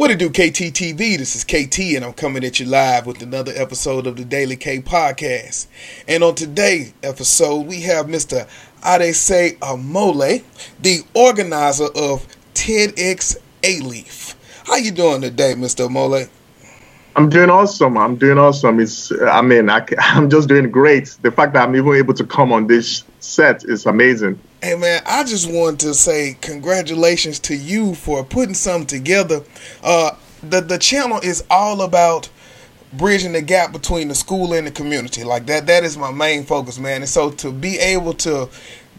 What it do, KTTeeV? This is KT, and I'm coming at you live with another episode of the Daily K Podcast. And on today's episode, we have Mr. Adeseye Omole, the organizer of TEDx Alief. How you doing today, Mr. Omole? I'm doing awesome. I'm doing awesome. It's, I mean, I, I'm just doing great. The fact that I'm even able to come on this set is amazing. Hey man, I just want to say congratulations to you for putting something together. Uh, the the channel is all about bridging the gap between the school and the community. Like that that is my main focus, man. And so to be able to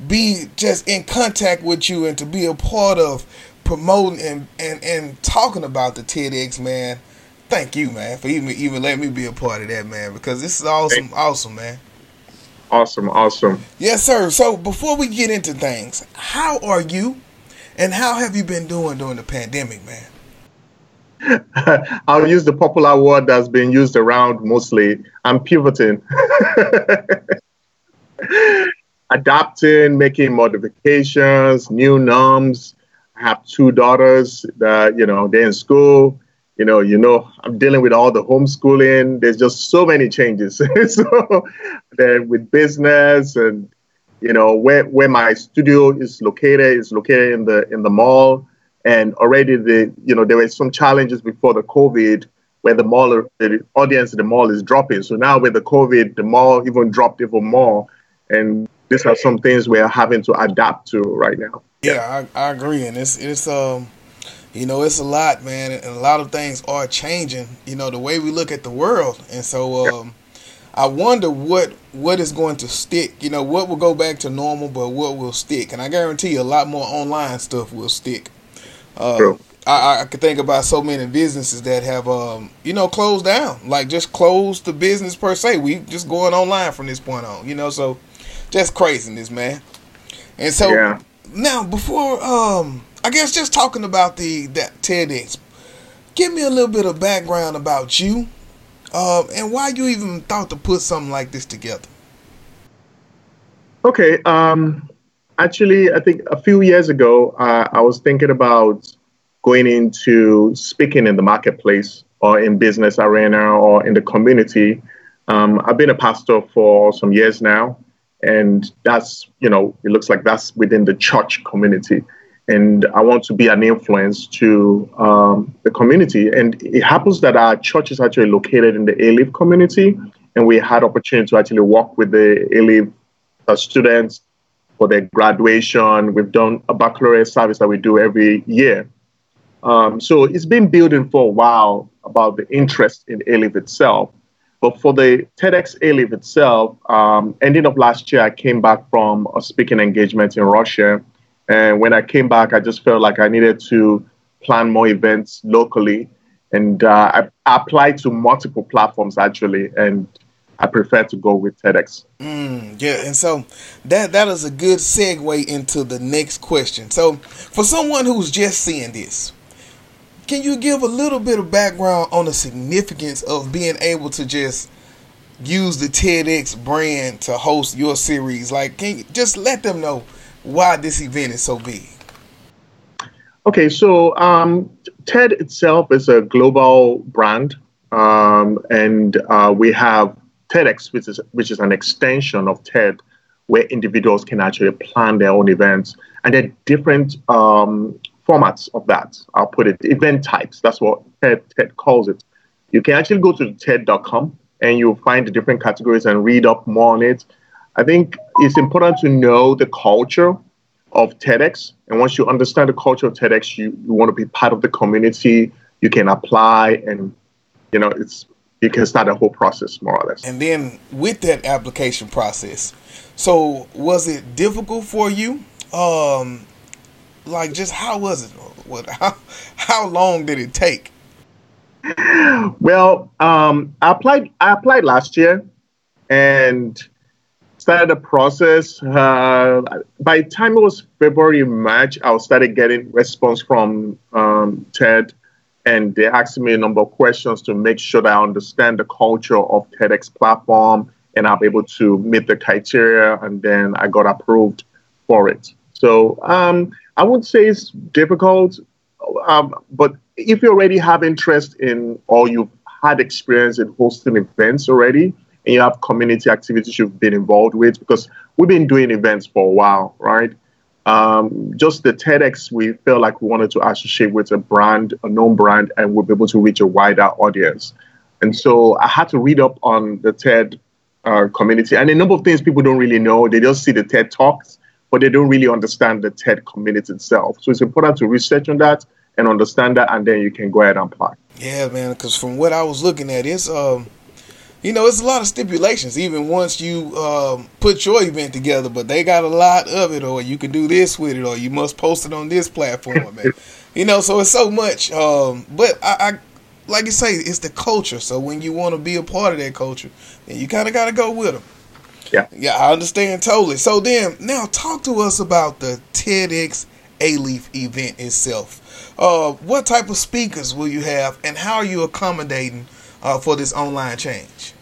be just in contact with you and to be a part of promoting and and, and talking about the TEDx, man. Thank you, man, for even even letting me be a part of that, man. Because this is awesome, awesome, man. Awesome, awesome. Yes, sir. So before we get into things, how are you, and how have you been doing during the pandemic, man? I'll use the popular word that's been used around mostly. I'm pivoting, adapting, making modifications, new norms. I have two daughters that you know they're in school you know, you know, I'm dealing with all the homeschooling. There's just so many changes. so then with business and you know where where my studio is located is located in the in the mall, and already the you know there were some challenges before the COVID where the mall the audience in the mall is dropping. So now with the COVID, the mall even dropped even more, and these are some things we're having to adapt to right now. Yeah, I, I agree, and it's it's um you know, it's a lot, man, and a lot of things are changing. You know, the way we look at the world, and so um, I wonder what what is going to stick. You know, what will go back to normal, but what will stick? And I guarantee you, a lot more online stuff will stick. Uh. I, I could think about so many businesses that have, um, you know, closed down, like just closed the business per se. We just going online from this point on, you know. So, just craziness, man. And so yeah. now, before um, I guess just talking about the that TEDx. Give me a little bit of background about you, uh, and why you even thought to put something like this together. Okay. Um, actually, I think a few years ago, uh, I was thinking about going into speaking in the marketplace or in business arena or in the community. Um, I've been a pastor for some years now, and that's you know it looks like that's within the church community and I want to be an influence to um, the community. And it happens that our church is actually located in the Alief community, and we had opportunity to actually work with the Alief uh, students for their graduation. We've done a baccalaureate service that we do every year. Um, so it's been building for a while about the interest in Alief itself. But for the TEDx Alief itself, um, ending of last year, I came back from a speaking engagement in Russia and when I came back, I just felt like I needed to plan more events locally. And uh, I, applied to multiple platforms actually, and I prefer to go with TEDx. Mm, yeah, and so that that is a good segue into the next question. So, for someone who's just seeing this, can you give a little bit of background on the significance of being able to just use the TEDx brand to host your series? Like, can you just let them know why this event is so big. Okay, so um, TED itself is a global brand, um, and uh, we have TEDx, which is which is an extension of TED, where individuals can actually plan their own events, and there are different um, formats of that. I'll put it event types. That's what TED, TED calls it. You can actually go to TED.com and you'll find the different categories and read up more on it. I think it's important to know the culture of TEDx. And once you understand the culture of TEDx, you, you want to be part of the community, you can apply and you know, it's you can start a whole process more or less. And then with that application process, so was it difficult for you? Um like just how was it? What how how long did it take? Well, um I applied I applied last year and started the process. Uh, by the time it was February, March, I started getting response from um, TED, and they asked me a number of questions to make sure that I understand the culture of TEDx platform and I'm able to meet the criteria, and then I got approved for it. So um, I would say it's difficult. um, but if you already have interest in or you've had experience in hosting events already, and you have community activities you've been involved with, because we've been doing events for a while, right? Um, just the TEDx, we felt like we wanted to associate with a brand, a known brand, and we'll be able to reach a wider audience. And so I had to read up on the TED uh, community, and a number of things people don't really know. They just see the TED talks, but they don't really understand the TED community itself. So it's important to research on that and understand that, and then you can go ahead and apply. Yeah, man. Because from what I was looking at, it's um, you know, it's a lot of stipulations. Even once you um, put your event together, but they got a lot of it, or you can do this with it, or you must post it on this platform, man. you know, so it's so much. Um, but I, I, like you say, it's the culture. So when you want to be a part of that culture, then you kind of got to go with them. Yeah. Yeah, I understand totally. So then, now talk to us about the TEDx Alief event itself. Uh, what type of speakers will you have, and how are you accommodating uh, for this online change?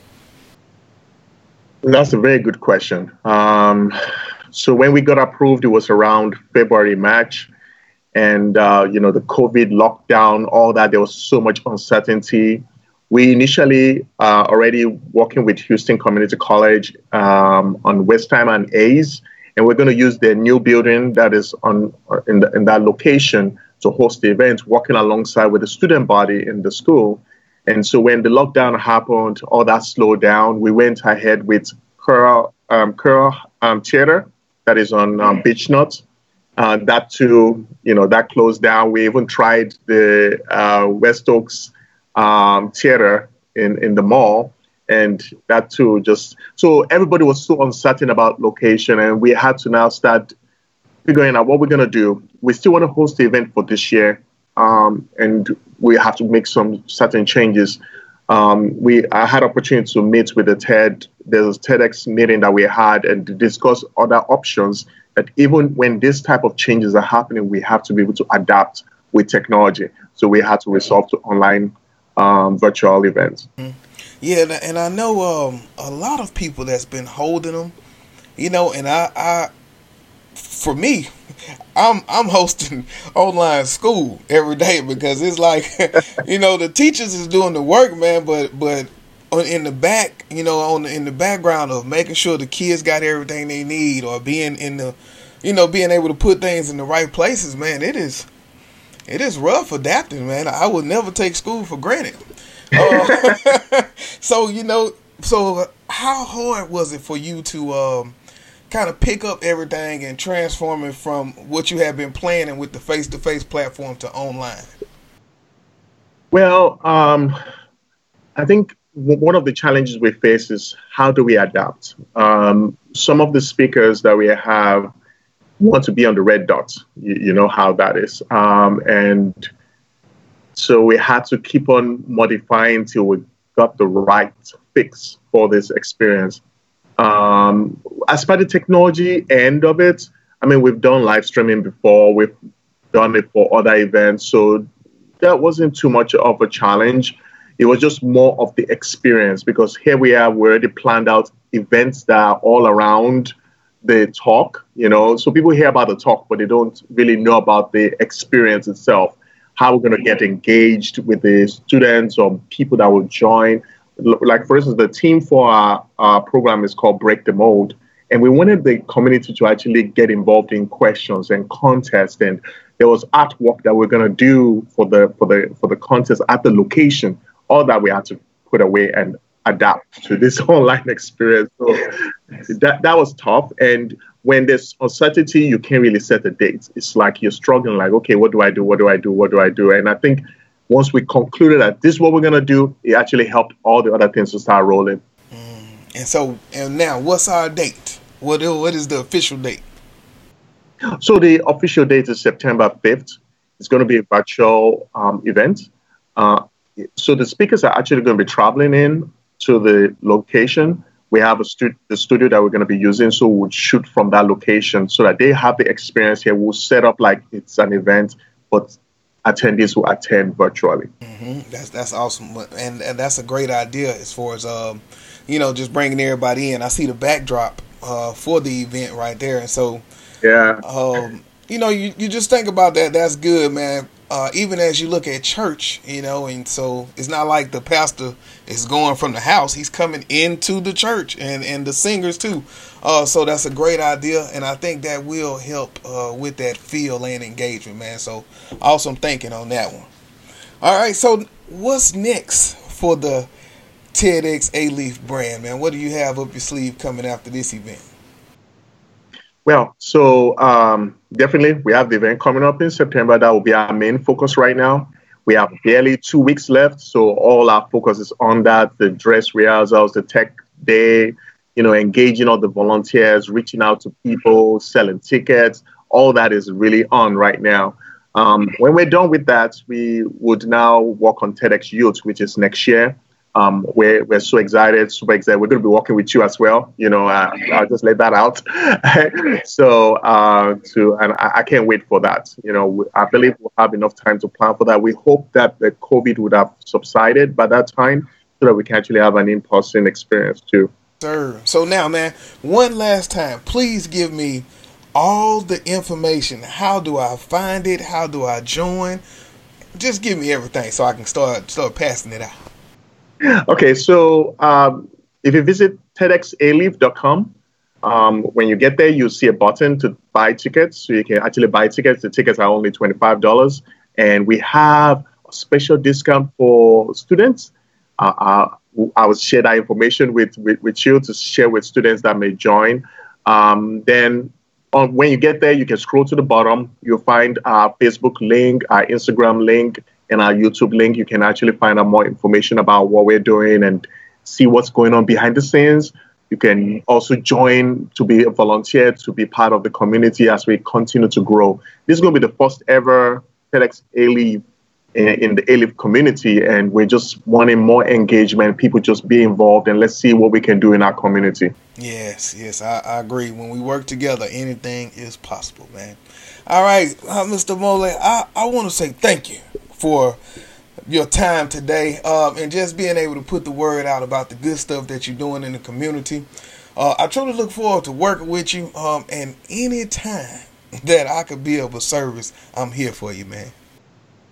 That's a very good question. Um, so when we got approved, it was around February, March, and uh, you know the COVID lockdown, all that. There was so much uncertainty. We initially uh, already working with Houston Community College um, on Westheimer and Hayes, and we're going to use their new building that is on in, the, in that location to host the event, working alongside with the student body in the school. And so when the lockdown happened, all that slowed down. We went ahead with Curl, um, Curl um, Theater that is on um, Beechnut. Uh, that too, you know, that closed down. We even tried the uh, West Oaks um, Theater in, in the mall, and that too just so everybody was so uncertain about location, and we had to now start figuring out what we're gonna do. We still want to host the event for this year, um, and we have to make some certain changes. Um, we I had opportunity to meet with the TED. There's a TEDx meeting that we had and discuss other options. That even when this type of changes are happening, we have to be able to adapt with technology. So we had to resort to online um, virtual events. Mm-hmm. Yeah, and I know um, a lot of people that's been holding them. You know, and I, I for me, I'm I'm hosting online school every day because it's like, you know, the teachers is doing the work, man, but but in the back, you know, on the, in the background of making sure the kids got everything they need or being in the, you know, being able to put things in the right places, man, it is, it is rough adapting, man. I would never take school for granted. Uh, so you know, so how hard was it for you to? Um, kind of pick up everything and transform it from what you have been planning with the face to face platform to online? Well, um, I think one of the challenges we face is how do we adapt? Um, some of the speakers that we have want to be on the red dot. You, you know how that is. Um, and so we had to keep on modifying till we got the right fix for this experience. Um, as per the technology end of it, I mean, we've done live streaming before, we've done it for other events, so that wasn't too much of a challenge. It was just more of the experience because here we are, we already planned out events that are all around the talk, you know. So people hear about the talk, but they don't really know about the experience itself, how we're going to get engaged with the students or people that will join like for instance, the team for our, our uh, program is called Break the Mold, and we wanted the community to actually get involved in questions and contests, and there was artwork that we're gonna do for the for the for the contest at the location. All that we had to put away and adapt to this online experience. So that that was tough. And when there's uncertainty, you can't really set a date. It's like you're struggling, like, okay, what do I do? What do I do? What do I do? And I think once we concluded that this is what we're going to do, it actually helped all the other things to start rolling. Mm. And so, and now, what's our date? What what is the official date? So the official date is September fifth. It's going to be a virtual um, event. Uh, so the speakers are actually going to be traveling in to the location. We have a stu- the studio that we're going to be using, so we'll shoot from that location so that they have the experience here. We'll set up like it's an event, but attendees who attend virtually. Mm-hmm. That's that's awesome, and and that's a great idea as far as um, you know, just bringing everybody in. I see the backdrop uh, for the event right there, and so yeah, um, you know, you, you just think about that. That's good, man. Uh, even as you look at church, you know, and so it's not like the pastor is going from the house; he's coming into the church, and and the singers too. Uh, so that's a great idea, and I think that will help uh, with that feel and engagement, man. So awesome thinking on that one. All right, so what's next for the TEDx Alief brand, man? What do you have up your sleeve coming after this event? Well, so um, definitely we have the event coming up in September. That will be our main focus right now. We have barely two weeks left, so all our focus is on that. The dress rehearsals, the tech day, you know, engaging all the volunteers, reaching out to people, selling tickets. All that is really on right now. Um, when we're done with that, we would now work on TEDx Youth, which is next year. Um, we're, we're so excited, super excited. We're going to be working with you as well. You know, uh, I'll just let that out. so, uh, to and I, I, can't wait for that. You know, I believe we'll have enough time to plan for that. We hope that the COVID would have subsided by that time, so that we can actually have an in-person experience too. Sir, so now, man, one last time, please give me all the information. How do I find it? How do I join? Just give me everything so I can start start passing it out. Okay, so um, if you visit TEDxAlief.com, um, when you get there, you'll see a button to buy tickets. So you can actually buy tickets. The tickets are only $25. And we have a special discount for students. Uh, uh, I will share that information with, with, with, you to share with students that may join. Um, then on, when you get there, you can scroll to the bottom. You'll find our Facebook link, our Instagram link, in our YouTube link, you can actually find out more information about what we're doing and see what's going on behind the scenes. You can also join to be a volunteer, to be part of the community as we continue to grow. This is going to be the first ever TEDx Alief in, in the Alief community, and we're just wanting more engagement, people just be involved, and let's see what we can do in our community. Yes, yes, I, I agree. When we work together, anything is possible, man. All right, uh, Mr. Mole, I, I want to say thank you for your time today um, and just being able to put the word out about the good stuff that you're doing in the community. Uh, I truly look forward to working with you. Um, and anytime that I could be of a service, I'm here for you, man.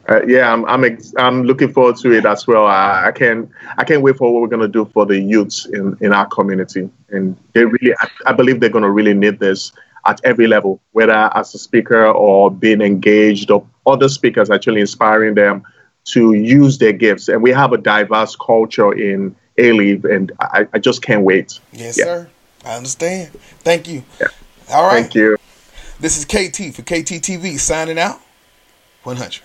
Uh, yeah, I'm I'm ex- I'm looking forward to it as well. I, I can't I can't wait for what we're gonna do for the youths in, in our community, and they really I, I believe they're gonna really need this at every level, whether as a speaker or being engaged or other speakers actually inspiring them to use their gifts. And we have a diverse culture in Alief, and I, I just can't wait. Yes, yeah. sir. I understand. Thank you. Yeah. All right. Thank you. This is KT for KTTeeV signing out. 100.